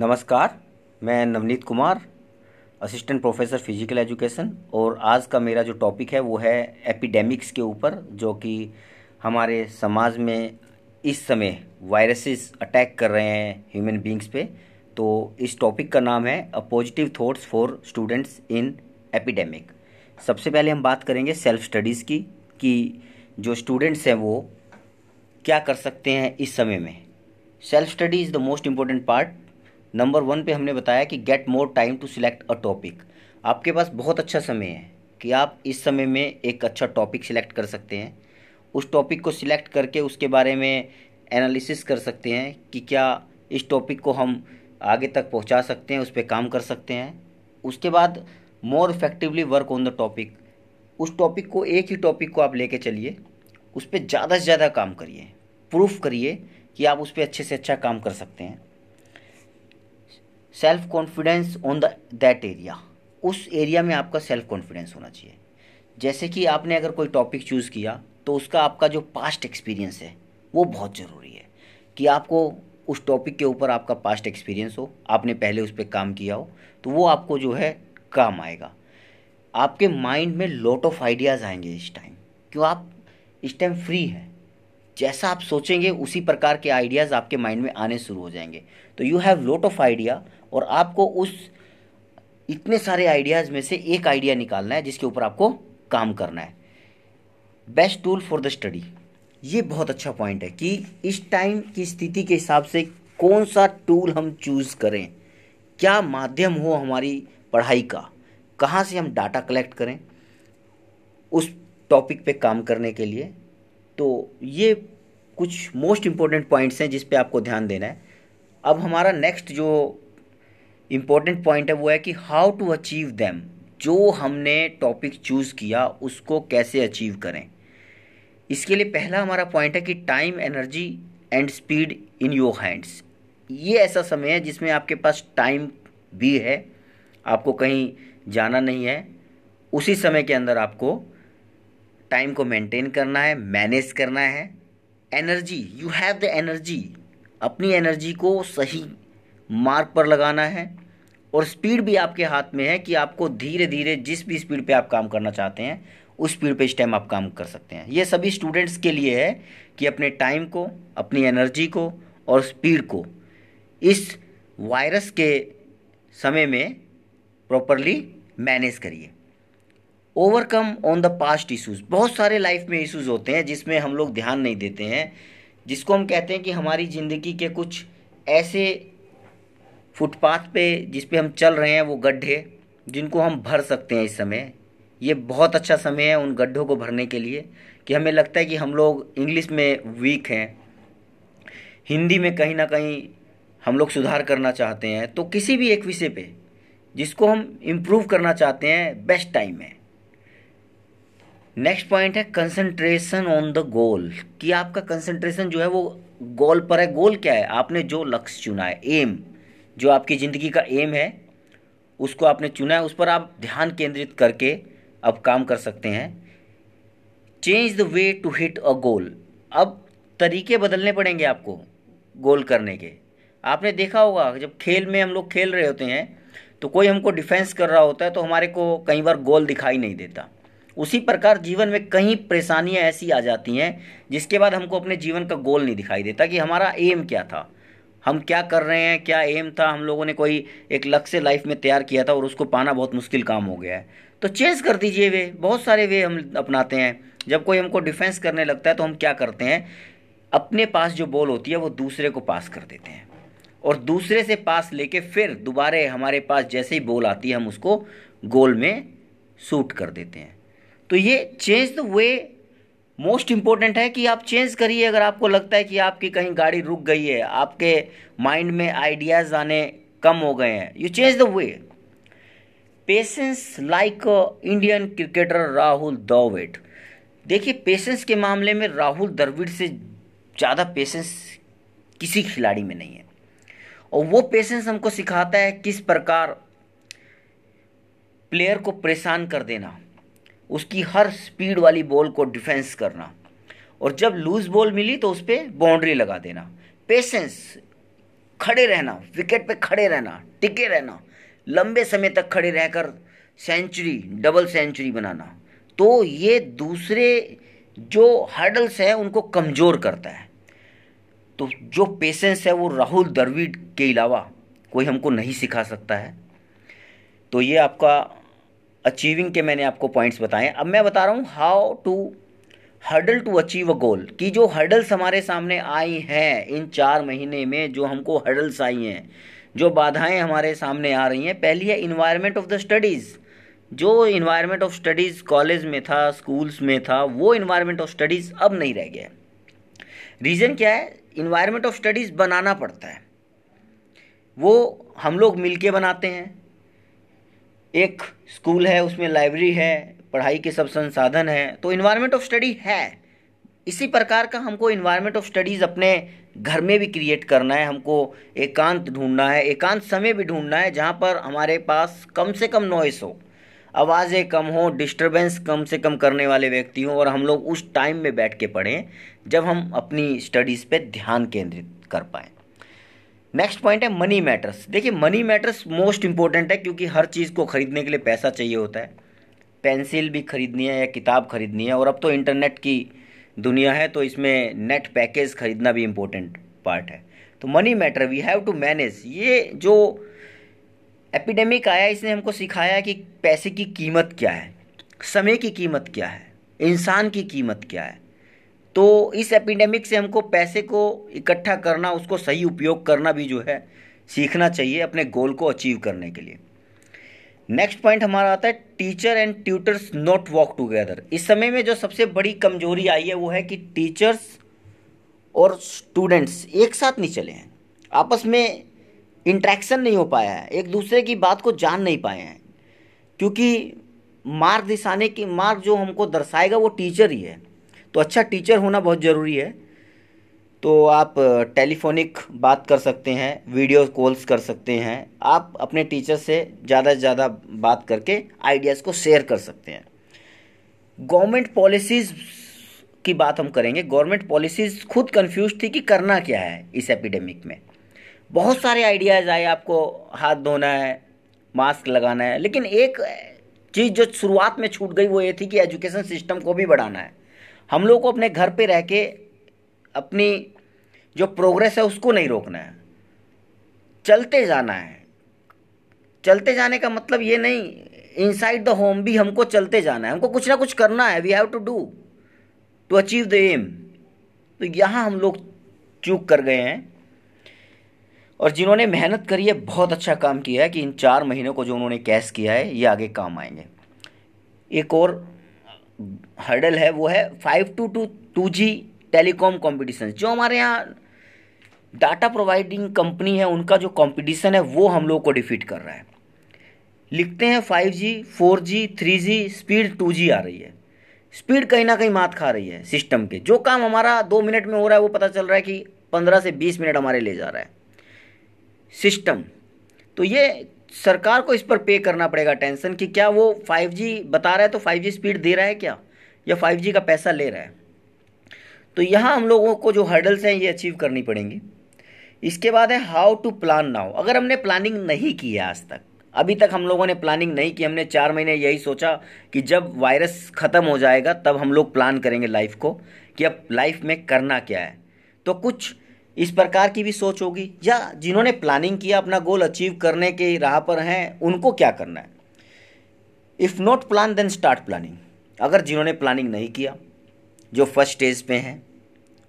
नमस्कार, मैं Navneet Kumar assistant professor physical education और आज का मेरा जो टॉपिक है वो है एपिडेमिक्स के ऊपर, जो कि हमारे समाज में इस समय वायरसेस अटैक कर रहे हैं ह्यूमन बींग्स पे। तो इस टॉपिक का नाम है a positive thoughts for students in epidemic सबसे पहले हम बात करेंगे सेल्फ स्टडीज़ की, कि जो स्टूडेंट्स हैं वो क्या कर सकते हैं इस समय में। Self study is the most important part number one पे हमने बताया कि get more time to select a topic आपके पास बहुत अच्छा समय है कि आप इस समय में एक अच्छा टॉपिक सिलेक्ट कर सकते हैं। उस टॉपिक को सिलेक्ट करके उसके बारे में एनालिसिस कर सकते हैं कि क्या इस टॉपिक को हम आगे तक पहुँचा सकते हैं, उस पर काम कर सकते हैं। उसके बाद more effectively work on the topic उस टॉपिक को एक ही टॉपिक को आप लेके चलिए, उस पर ज़्यादा से ज़्यादा काम करिए। प्रूफ करिए कि आप उस पर अच्छे से अच्छा काम कर सकते हैं। Self confidence on the that area उस एरिया में आपका सेल्फ कॉन्फिडेंस होना चाहिए। जैसे कि आपने अगर कोई टॉपिक चूज़ किया तो उसका आपका जो पास्ट एक्सपीरियंस है, वो बहुत ज़रूरी है। कि आपको उस टॉपिक के ऊपर आपका पास्ट एक्सपीरियंस हो, आपने पहले उस पर काम किया हो तो वो आपको जो है काम आएगा। आपके माइंड में लॉट ऑफ़ आइडियाज़ आएँगे इस टाइम क्यों? आप इस टाइम फ्री हैं। जैसा आप सोचेंगे, उसी प्रकार के आइडियाज़ आपके माइंड में आने शुरू हो जाएँगे। तो you have lot of idea और आपको उस इतने सारे आइडियाज़ में से एक आइडिया निकालना है, जिसके ऊपर आपको काम करना है। Best tool for the study ये बहुत अच्छा पॉइंट है कि इस टाइम की स्थिति के हिसाब से कौन सा टूल हम चूज़ करें। क्या माध्यम हो हमारी पढ़ाई का? कहाँ से हम डाटा कलेक्ट करें? उस टॉपिक पे काम करने के लिए। तो ये कुछ मोस्ट इम्पोर्टेंट पॉइंट्स हैं जिस पे आपको ध्यान देना है। अब हमारा नेक्स्ट जो इम्पोर्टेंट पॉइंट है वो है कि हाउ टू अचीव दैम जो हमने टॉपिक चूज़ किया, उसको कैसे अचीव करें। इसके लिए पहला हमारा पॉइंट है कि time energy and speed in your hands ये ऐसा समय है जिसमें आपके पास टाइम भी है, आपको कहीं जाना नहीं है। उसी समय के अंदर आपको टाइम को मेंटेन करना है मैनेज करना है। Energy you have the energy अपनी एनर्जी को सही मार्ग पर लगाना है। और स्पीड भी आपके हाथ में है कि आपको धीरे धीरे जिस भी स्पीड पे आप काम करना चाहते हैं, उस स्पीड पे इस टाइम आप काम कर सकते हैं। ये सभी स्टूडेंट्स के लिए है कि अपने टाइम को, अपनी एनर्जी को और स्पीड को इस वायरस के समय में प्रॉपरली मैनेज करिए। Overcome on the past issues बहुत सारे लाइफ में इश्यूज़ होते हैं जिसमें हम लोग ध्यान नहीं देते हैं, जिसको हम कहते हैं कि हमारी ज़िंदगी के कुछ ऐसे फुटपाथ पे जिस पे हम चल रहे हैं वो गड्ढे, जिनको हम भर सकते हैं इस समय। ये बहुत अच्छा समय है उन गड्ढों को भरने के लिए कि हमें लगता है कि हम लोग इंग्लिश में वीक हैं। हिंदी में कहीं ना कहीं हम लोग सुधार करना चाहते हैं। तो किसी भी एक विषय पे जिसको हम इम्प्रूव करना चाहते हैं बेस्ट टाइम है। नेक्स्ट पॉइंट है कंसंट्रेशन ऑन द गोल कि आपका कंसंट्रेशन जो है वो गोल पर है। गोल क्या है? आपने जो लक्ष्य चुना है एम जो आपकी ज़िंदगी का एम है, उसको आपने चुना है, उस पर आप ध्यान केंद्रित करके अब काम कर सकते हैं। Change the way to hit a goal अब तरीके बदलने पड़ेंगे आपको गोल करने के। आपने देखा होगा, जब खेल में हम लोग खेल रहे होते हैं तो कोई हमको डिफेंस कर रहा होता है तो हमारे को कई बार गोल दिखाई नहीं देता। उसी प्रकार जीवन में कई परेशानियाँ ऐसी आ जाती हैं, जिसके बाद हमको अपने जीवन का गोल नहीं दिखाई देता कि हमारा एम क्या था। हम क्या कर रहे हैं, क्या एम था, हम लोगों ने कोई एक लक्ष्य लाइफ में तैयार किया था और उसको पाना बहुत मुश्किल काम हो गया है। तो चेंज कर दीजिए वे, बहुत सारे वे हम अपनाते हैं। जब कोई हमको डिफेंस करने लगता है तो हम क्या करते हैं, अपने पास जो बॉल होती है वो दूसरे को पास कर देते हैं। और दूसरे से पास लेके फिर दोबारे हमारे पास जैसे ही बॉल आती है, हम उसको गोल में सूट कर देते हैं। तो ये change the way most important है कि आप चेंज करिए अगर आपको लगता है कि आपकी कहीं गाड़ी रुक गई है, आपके माइंड में आइडियाज़ आने कम हो गए हैं। You change the way patience like Indian cricketer Rahul Dravid देखिए पेशेंस के मामले में राहुल द्रविड़ से ज़्यादा पेशेंस किसी खिलाड़ी में नहीं है। और वो पेशेंस हमको सिखाता है किस प्रकार प्लेयर को परेशान कर देना। उसकी हर स्पीड वाली बॉल को डिफेंस करना। और जब लूज बॉल मिली तो उस पर बाउंड्री लगा देना। पेशेंस खड़े रहना विकेट पे खड़े रहना, टिके रहना, लंबे समय तक खड़े रहकर सेंचुरी डबल सेंचुरी बनाना। तो ये दूसरे जो हर्डल्स हैं, उनको कमज़ोर करता है। तो जो पेशेंस है वो राहुल द्रविड़ के अलावा कोई हमको नहीं सिखा सकता है। तो ये आपका अचीविंग के मैंने आपको पॉइंट्स बताए अब मैं बता रहा हूँ how to hurdle to achieve a goal कि जो हर्डल्स हमारे सामने आई हैं इन चार महीने में, जो हमको हर्डल्स आई हैं, जो बाधाएँ हमारे सामने आ रही हैं। पहली है इन्वायरमेंट ऑफ़ द स्टडीज़ जो इन्वायरमेंट ऑफ़ स्टडीज़ कॉलेज में था स्कूल्स में था, वो इन्वायरमेंट ऑफ़ स्टडीज़ अब नहीं रह गया। रीज़न क्या है? इन्वायरमेंट ऑफ़ स्टडीज़ बनाना पड़ता है। वो हम लोग मिल के बनाते हैं। एक स्कूल है, उसमें लाइब्रेरी है, पढ़ाई के सब संसाधन हैं तो इन्वायरमेंट ऑफ़ स्टडी है। इसी प्रकार का हमको इन्वायरमेंट ऑफ़ स्टडीज़ अपने घर में भी क्रिएट करना है, हमको एकांत ढूंढना है, एकांत समय भी ढूंढना है, जहाँ पर हमारे पास कम से कम नॉइस हो। आवाज़ें कम हो डिस्टरबेंस कम से कम करने वाले व्यक्ति हों, और हम लोग उस टाइम में बैठ के पढ़ें, जब हम अपनी स्टडीज़ पे ध्यान केंद्रित कर पाएँ। नेक्स्ट पॉइंट है मनी मैटर्स देखिए मनी मैटर्स मोस्ट इंपॉर्टेंट है क्योंकि हर चीज़ को ख़रीदने के लिए पैसा चाहिए होता है। पेंसिल भी ख़रीदनी है या किताब ख़रीदनी है और अब तो इंटरनेट की दुनिया है तो इसमें नेट पैकेज ख़रीदना भी इम्पोर्टेंट पार्ट है। तो money matter we have to manage ये जो एपिडेमिक आया, इसने हमको सिखाया कि पैसे की कीमत क्या है, समय की कीमत क्या है, इंसान की कीमत क्या है। तो इस एपिडेमिक से हमको पैसे को इकट्ठा करना, उसको सही उपयोग करना भी जो है, सीखना चाहिए अपने गोल को अचीव करने के लिए। नेक्स्ट पॉइंट हमारा आता है teacher and tutors not walk together इस समय में जो सबसे बड़ी कमज़ोरी आई है, वो है कि टीचर्स और स्टूडेंट्स एक साथ नहीं चले हैं। आपस में इंट्रैक्शन नहीं हो पाया है, एक दूसरे की बात को जान नहीं पाए हैं। क्योंकि मार्ग दिशाने की, मार्ग जो हमको दर्शाएगा, वो टीचर ही है। तो अच्छा टीचर होना बहुत ज़रूरी है। तो आप टेलीफोनिक बात कर सकते हैं वीडियो कॉल्स कर सकते हैं। आप अपने टीचर से ज़्यादा से ज़्यादा बात करके आइडियाज़ को शेयर कर सकते हैं। गवर्नमेंट पॉलिसीज़ की बात हम करेंगे। गवर्नमेंट पॉलिसीज़ खुद कंफ्यूज थी कि करना क्या है इस एपिडेमिक में। बहुत सारे आइडियाज़ आए, आपको हाथ धोना है मास्क लगाना है, लेकिन एक चीज़ जो शुरुआत में छूट गई वो ये थी कि एजुकेशन सिस्टम को भी बढ़ाना है। हम लोग को अपने घर पे रह के अपनी जो प्रोग्रेस है उसको नहीं रोकना है। चलते जाना है। चलते जाने का मतलब ये नहीं इनसाइड द होम भी हमको चलते जाना है। हमको कुछ ना कुछ करना है। We have to do to achieve the aim तो यहाँ हम लोग चूक कर गए हैं। और जिन्होंने मेहनत करी है, बहुत अच्छा काम किया है कि इन चार महीनों को जो उन्होंने कैश किया है, ये आगे काम आएँगे। एक और हर्डल है, वो है five two two two G telecom competition जो हमारे यहाँ डाटा प्रोवाइडिंग कंपनी है, उनका जो कंपटीशन है, वो हम लोग को डिफीट कर रहा है। लिखते हैं five G four G three G speed two G आ रही है। स्पीड कहीं ना कहीं मात खा रही है सिस्टम के। जो काम हमारा दो मिनट में हो रहा है, वो पता चल रहा है कि पंद्रह से बीस मिनट हमारे ले जा रहा है। सिस्टम तो ये सरकार को इस पर पे करना पड़ेगा टेंशन कि क्या वो 5G बता रहा है तो 5G स्पीड दे रहा है क्या? या 5G का पैसा ले रहा है? तो यहाँ हम लोगों को जो हर्डल्स हैं ये अचीव करनी पड़ेंगी। इसके बाद है हाउ टू प्लान नाउ अगर हमने प्लानिंग नहीं की है आज तक, अभी तक हम लोगों ने प्लानिंग नहीं की, हमने चार महीने यही सोचा कि जब वायरस ख़त्म हो जाएगा तब हम लोग प्लान करेंगे लाइफ को कि अब लाइफ में करना क्या है। तो कुछ इस प्रकार की भी सोच होगी। या जिन्होंने प्लानिंग किया अपना गोल अचीव करने के राह पर हैं, उनको क्या करना है? If not plan then start planning अगर जिन्होंने प्लानिंग नहीं किया, जो फ़र्स्ट स्टेज पे हैं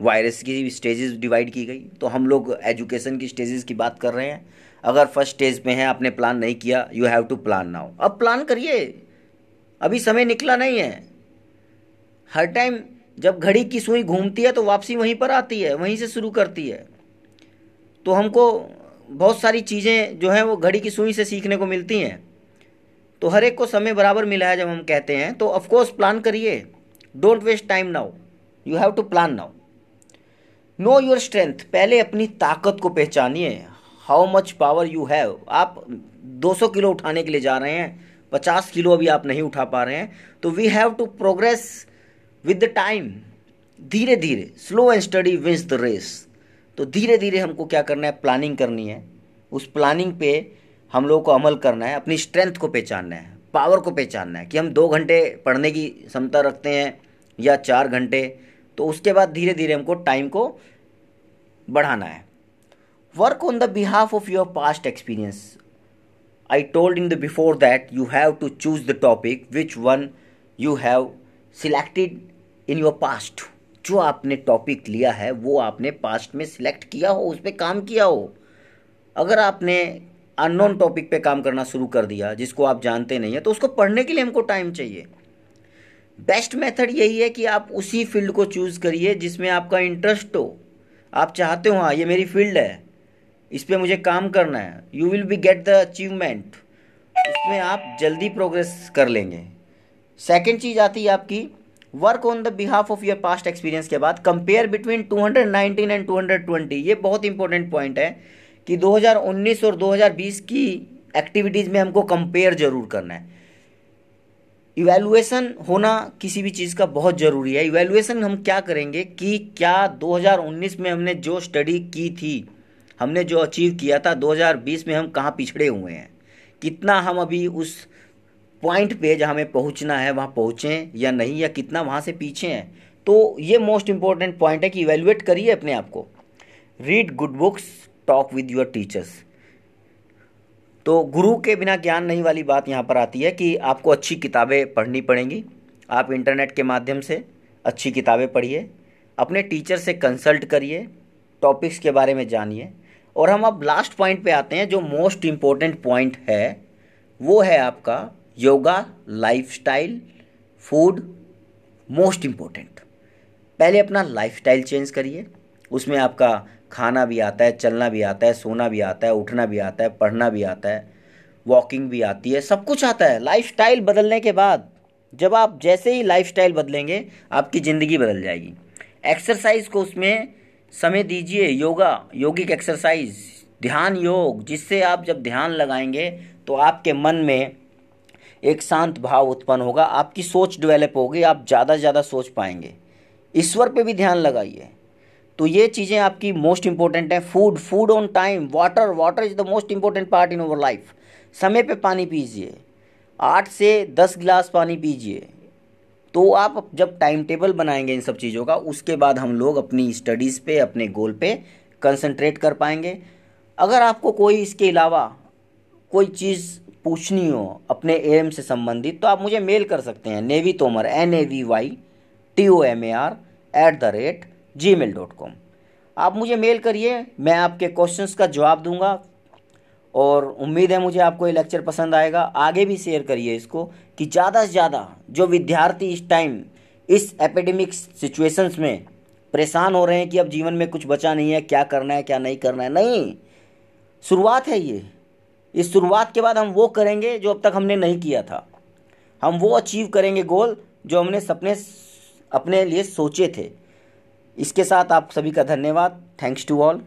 वायरस की स्टेजेस डिवाइड की गई तो हम लोग एजुकेशन की स्टेजेस की बात कर रहे हैं। अगर फ़र्स्ट स्टेज पे हैं, आपने प्लान नहीं किया you have to plan now अब प्लान करिए। अभी समय निकला नहीं है। हर टाइम जब घड़ी की सुई घूमती है तो वापसी वहीं पर आती है, वहीं से शुरू करती है। तो हमको बहुत सारी चीज़ें जो हैं वो घड़ी की सुई से सीखने को मिलती हैं। तो हर एक को समय बराबर मिला है जब हम कहते हैं। तो ऑफकोर्स प्लान करिए। Don't waste time now you have to plan now know your strength पहले अपनी ताकत को पहचानिए। How much power you have आप 200 किलो उठाने के लिए जा रहे हैं। 50 किलो अभी आप नहीं उठा पा रहे हैं। तो we have to progress with the time धीरे धीरे slow and study wins the race तो धीरे धीरे हमको क्या करना है? प्लानिंग करनी है। उस प्लानिंग पे हम लोग को अमल करना है, अपनी स्ट्रेंथ को पहचानना है पावर को पहचानना है कि हम दो घंटे पढ़ने की क्षमता रखते हैं या चार घंटे तो उसके बाद धीरे धीरे हमको टाइम को बढ़ाना है। Work on the behalf of your past experience I told in the before that you have to choose the topic which one you have selected in your past जो आपने टॉपिक लिया है, वो आपने पास्ट में सिलेक्ट किया हो उस पर काम किया हो। अगर आपने अननोन टॉपिक पे काम करना शुरू कर दिया, जिसको आप जानते नहीं है तो उसको पढ़ने के लिए हमको टाइम चाहिए। बेस्ट मेथड यही है कि आप उसी फ़ील्ड को चूज़ करिए जिसमें आपका इंटरेस्ट हो। आप चाहते हो हाँ ये मेरी फ़ील्ड है, इस पर मुझे काम करना है। You will be get the achievement उसमें आप जल्दी प्रोग्रेस कर लेंगे। सेकेंड चीज़ आती है आपकी work on the behalf of your past experience के बाद कंपेयर बिटवीन 219 एंड 220 ये बहुत इंपॉर्टेंट पॉइंट है कि 2019 और 2020 की एक्टिविटीज़ में हमको कंपेयर ज़रूर करना है। इवेलुएसन होना किसी भी चीज़ का बहुत ज़रूरी है। इवेलुएसन हम क्या करेंगे कि क्या 2019 में हमने जो स्टडी की थी, हमने जो अचीव किया था 2020 में हम कहाँ पिछड़े हुए हैं? कितना हम अभी उस पॉइंट पे जहाँ हमें पहुँचना है, वहाँ पहुँचें या नहीं, या कितना वहाँ से पीछे हैं। तो ये मोस्ट इंपॉर्टेंट पॉइंट है कि इवेलुएट करिए अपने आप को। Read good books talk with your teachers तो गुरु के बिना ज्ञान नहीं वाली बात यहाँ पर आती है कि आपको अच्छी किताबें पढ़नी पड़ेंगी। आप इंटरनेट के माध्यम से अच्छी किताबें पढ़िए। अपने टीचर से कंसल्ट करिए। टॉपिक्स के बारे में जानिए। और हम अब लास्ट पॉइंट पे आते हैं जो मोस्ट इम्पोर्टेंट पॉइंट है। वो है आपका yoga lifestyle food most important पहले अपना लाइफस्टाइल चेंज करिए। उसमें आपका खाना भी आता है, चलना भी आता है, सोना भी आता है, उठना भी आता है, पढ़ना भी आता है वॉकिंग भी आती है, सब कुछ आता है। लाइफस्टाइल बदलने के बाद, जब आप जैसे ही लाइफस्टाइल बदलेंगे, आपकी ज़िंदगी बदल जाएगी। एक्सरसाइज को उसमें समय दीजिए। योगा योगिक एक्सरसाइज ध्यान योग, जिससे आप जब ध्यान लगाएँगे तो आपके मन में एक शांत भाव उत्पन्न होगा, आपकी सोच डेवलप होगी, आप ज़्यादा से ज़्यादा सोच पाएँगे। ईश्वर पे भी ध्यान लगाइए। तो ये चीज़ें आपकी मोस्ट इंपॉर्टेंट हैं। Food food on time water water is the most important part in our life समय पे पानी पीजिए। आठ से दस गिलास पानी पीजिए। तो आप जब टाइम टेबल बनाएँगे इन सब चीज़ों का, उसके बाद हम लोग अपनी स्टडीज़ पे, अपने गोल पे कंसंट्रेट कर पाएँगे। अगर आपको कोई इसके अलावा कोई चीज़ पूछनी हो अपने एम से संबंधित तो आप मुझे मेल कर सकते हैं। Navy Tomar N A V Y T O M A R at the rate G mail dot com आप मुझे मेल करिए, मैं आपके क्वेश्चंस का जवाब दूँगा और उम्मीद है मुझे आपको ये लेक्चर पसंद आएगा। आगे भी शेयर करिए इसको कि ज़्यादा से ज़्यादा जो विद्यार्थी इस टाइम इस एपिडेमिक सिचुएशंस में परेशान हो रहे हैं कि अब जीवन में कुछ बचा नहीं है, क्या करना है, क्या नहीं करना है। नहीं, शुरुआत है ये। इस शुरुआत के बाद हम वो करेंगे जो अब तक हमने नहीं किया था। हम वो अचीव करेंगे गोल जो हमने सपने अपने लिए सोचे थे। इसके साथ आप सभी का धन्यवाद। Thanks to all